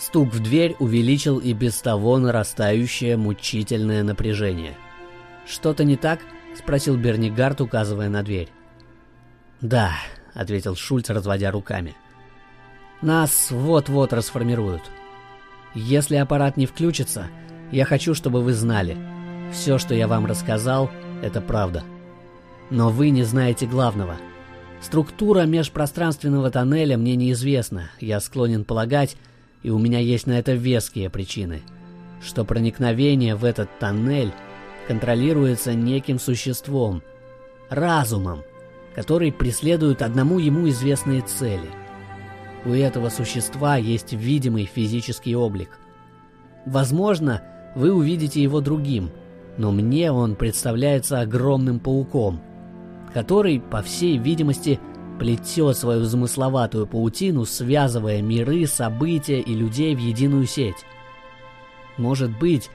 Стук в дверь увеличил и без того нарастающее мучительное напряжение. «Что-то не так?» — спросил Бернигард, указывая на дверь. «Да», — ответил Шульц, разводя руками. «Нас вот-вот расформируют. Если аппарат не включится, я хочу, чтобы вы знали. Все, что я вам рассказал, это правда. Но вы не знаете главного. Структура межпространственного тоннеля мне неизвестна. Я склонен полагать, и у меня есть на это веские причины, что проникновение в этот тоннель контролируется неким существом, разумом, который преследует одному ему известные цели. У этого существа есть видимый физический облик. Возможно, вы увидите его другим, но мне он представляется огромным пауком, который, по всей видимости, плетет свою замысловатую паутину, связывая миры, события и людей в единую сеть. Может быть,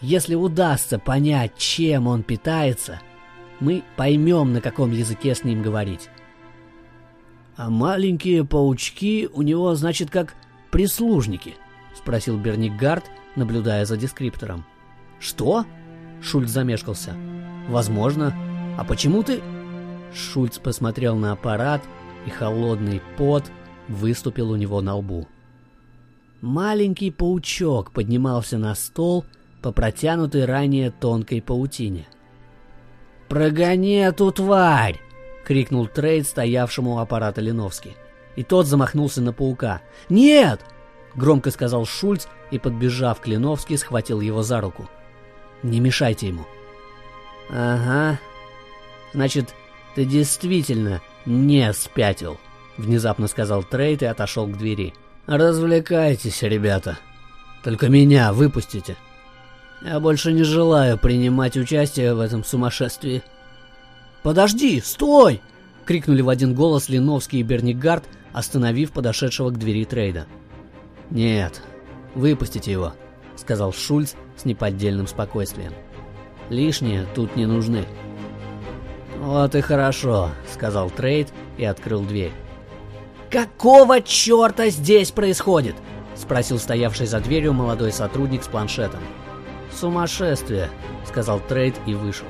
если удастся понять, чем он питается, мы поймем, на каком языке с ним говорить. «А маленькие паучки у него, значит, как прислужники?» — спросил Бернигард, наблюдая за дескриптором. «Что?» — Шульц замешкался. «Возможно. А почему ты...» Шульц посмотрел на аппарат, и холодный пот выступил у него на лбу. Маленький паучок поднимался на стол по протянутой ранее тонкой паутине. «Прогони эту тварь!» — крикнул Трейд стоявшему у аппарата Леновский. И тот замахнулся на паука. «Нет!» — громко сказал Шульц и, подбежав к Леновски, схватил его за руку. «Не мешайте ему». «Ага. Значит, «Ты действительно не спятил», — внезапно сказал Трейд и отошел к двери. «Развлекайтесь, ребята. Только меня выпустите. Я больше не желаю принимать участие в этом сумасшествии». «Подожди! Стой!» — крикнули в один голос Леновский и Бернигард, остановив подошедшего к двери Трейда. «Нет, выпустите его», — сказал Шульц с неподдельным спокойствием. «Лишние тут не нужны». «Вот и хорошо», — сказал Трейд и открыл дверь. «Какого черта здесь происходит?» — спросил стоявший за дверью молодой сотрудник с планшетом. «Сумасшествие», — сказал Трейд и вышел.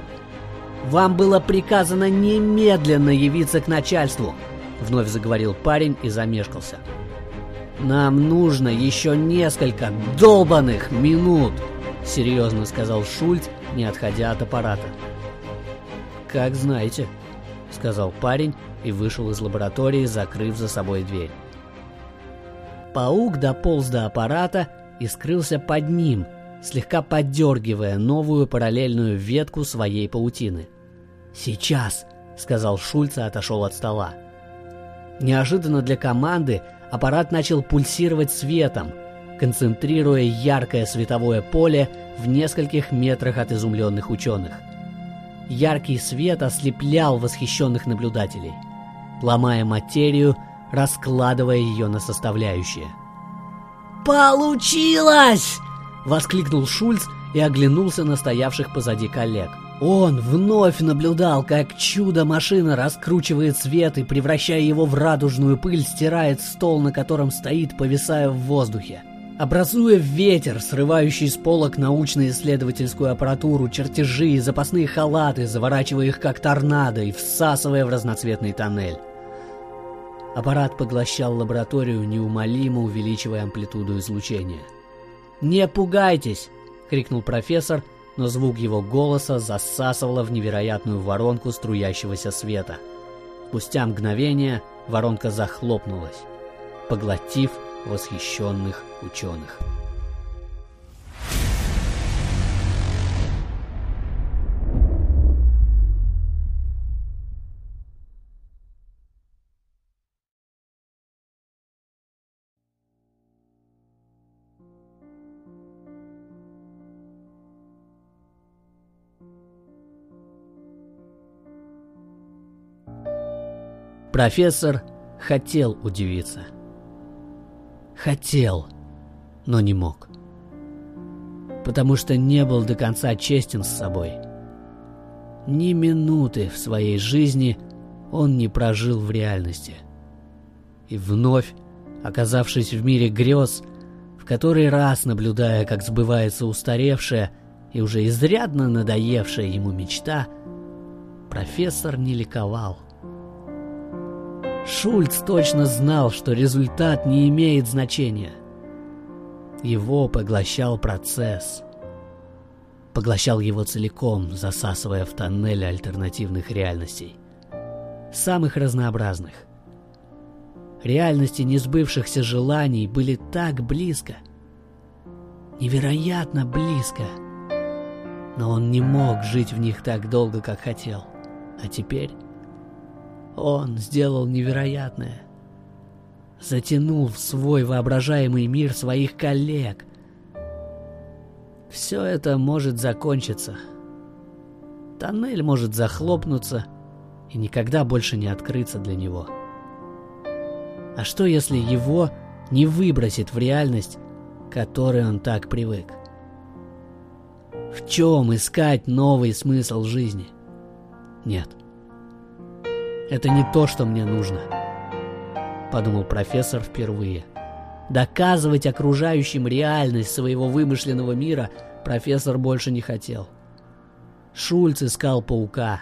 «Вам было приказано немедленно явиться к начальству», — вновь заговорил парень и замешкался. «Нам нужно еще несколько долбанных минут», — серьезно сказал Шульц, не отходя от аппарата. «Как знаете», — сказал парень и вышел из лаборатории, закрыв за собой дверь. Паук дополз до аппарата и скрылся под ним, слегка поддергивая новую параллельную ветку своей паутины. «Сейчас!» — сказал Шульц и отошел от стола. Неожиданно для команды аппарат начал пульсировать светом, концентрируя яркое световое поле в нескольких метрах от изумленных ученых — Яркий свет ослеплял восхищенных наблюдателей, ломая материю, раскладывая ее на составляющие. «Получилось!» — воскликнул Шульц и оглянулся на стоявших позади коллег. Он вновь наблюдал, как чудо-машина раскручивает свет и, превращая его в радужную пыль, стирает стол, на котором стоит, повисая в воздухе образуя ветер, срывающий с полок научно-исследовательскую аппаратуру, чертежи и запасные халаты, заворачивая их как торнадо и всасывая в разноцветный тоннель. Аппарат поглощал лабораторию, неумолимо увеличивая амплитуду излучения. «Не пугайтесь!» — крикнул профессор, но звук его голоса засасывало в невероятную воронку струящегося света. Спустя мгновение воронка захлопнулась, поглотив восхищенных ученых. Профессор хотел удивиться – Хотел, но не мог. Потому что не был до конца честен с собой. Ни минуты в своей жизни он не прожил в реальности. И вновь, оказавшись в мире грез, В который раз, наблюдая, как сбывается устаревшая и уже изрядно надоевшая ему мечта, профессор не ликовал. Шульц точно знал, что результат не имеет значения. Его поглощал процесс. Поглощал его целиком, засасывая в тоннель альтернативных реальностей. Самых разнообразных. Реальности несбывшихся желаний были так близко. Невероятно близко. Но он не мог жить в них так долго, как хотел. А теперь он сделал невероятное. Затянул в свой воображаемый мир своих коллег. Все это может закончиться. Тоннель может захлопнуться и никогда больше не открыться для него. А что если его не выбросит в реальность, которой он так привык? В чем искать новый смысл жизни? Нет. Это не то, что мне нужно, подумал профессор впервые. Доказывать окружающим реальность своего вымышленного мира профессор больше не хотел. Шульц искал паука.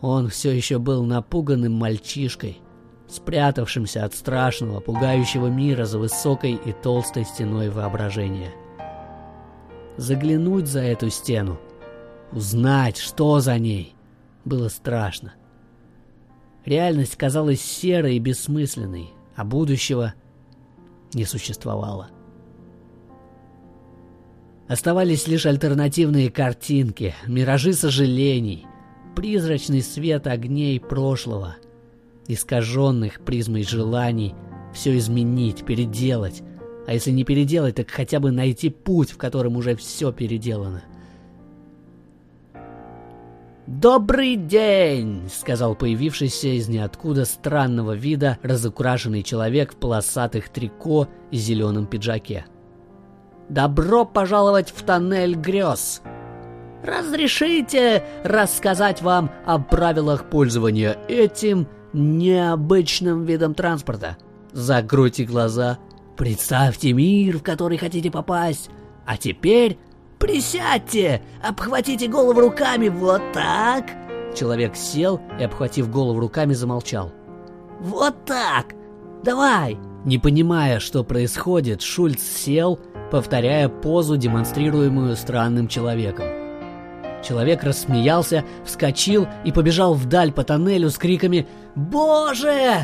Он все еще был напуганным мальчишкой, спрятавшимся от страшного, пугающего мира за высокой и толстой стеной воображения. Заглянуть за эту стену, узнать, что за ней, было страшно. Реальность казалась серой и бессмысленной, а будущего не существовало. Оставались лишь альтернативные картинки, миражи сожалений, призрачный свет огней прошлого, искаженных призмой желаний все изменить, переделать, а если не переделать, так хотя бы найти путь, в котором уже все переделано – «Добрый день!» — сказал появившийся из ниоткуда странного вида разукрашенный человек в полосатых трико и зеленом пиджаке. «Добро пожаловать в тоннель грез! Разрешите рассказать вам о правилах пользования этим необычным видом транспорта? Закройте глаза, представьте мир, в который хотите попасть, а теперь «Присядьте! Обхватите голову руками, вот так!» Человек сел и, обхватив голову руками, замолчал. «Вот так! Давай!» Не понимая, что происходит, Шульц сел, повторяя позу, демонстрируемую странным человеком. Человек рассмеялся, вскочил и побежал вдаль по тоннелю с криками «Боже!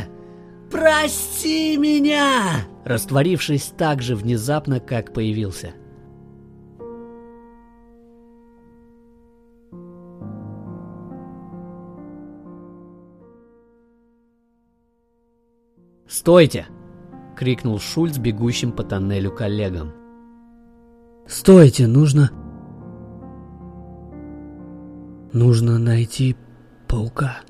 Прости меня!» растворившись так же внезапно, как появился. «Стойте!» — крикнул Шульц бегущим по тоннелю коллегам. «Стойте! Нужно... Нужно найти паука!»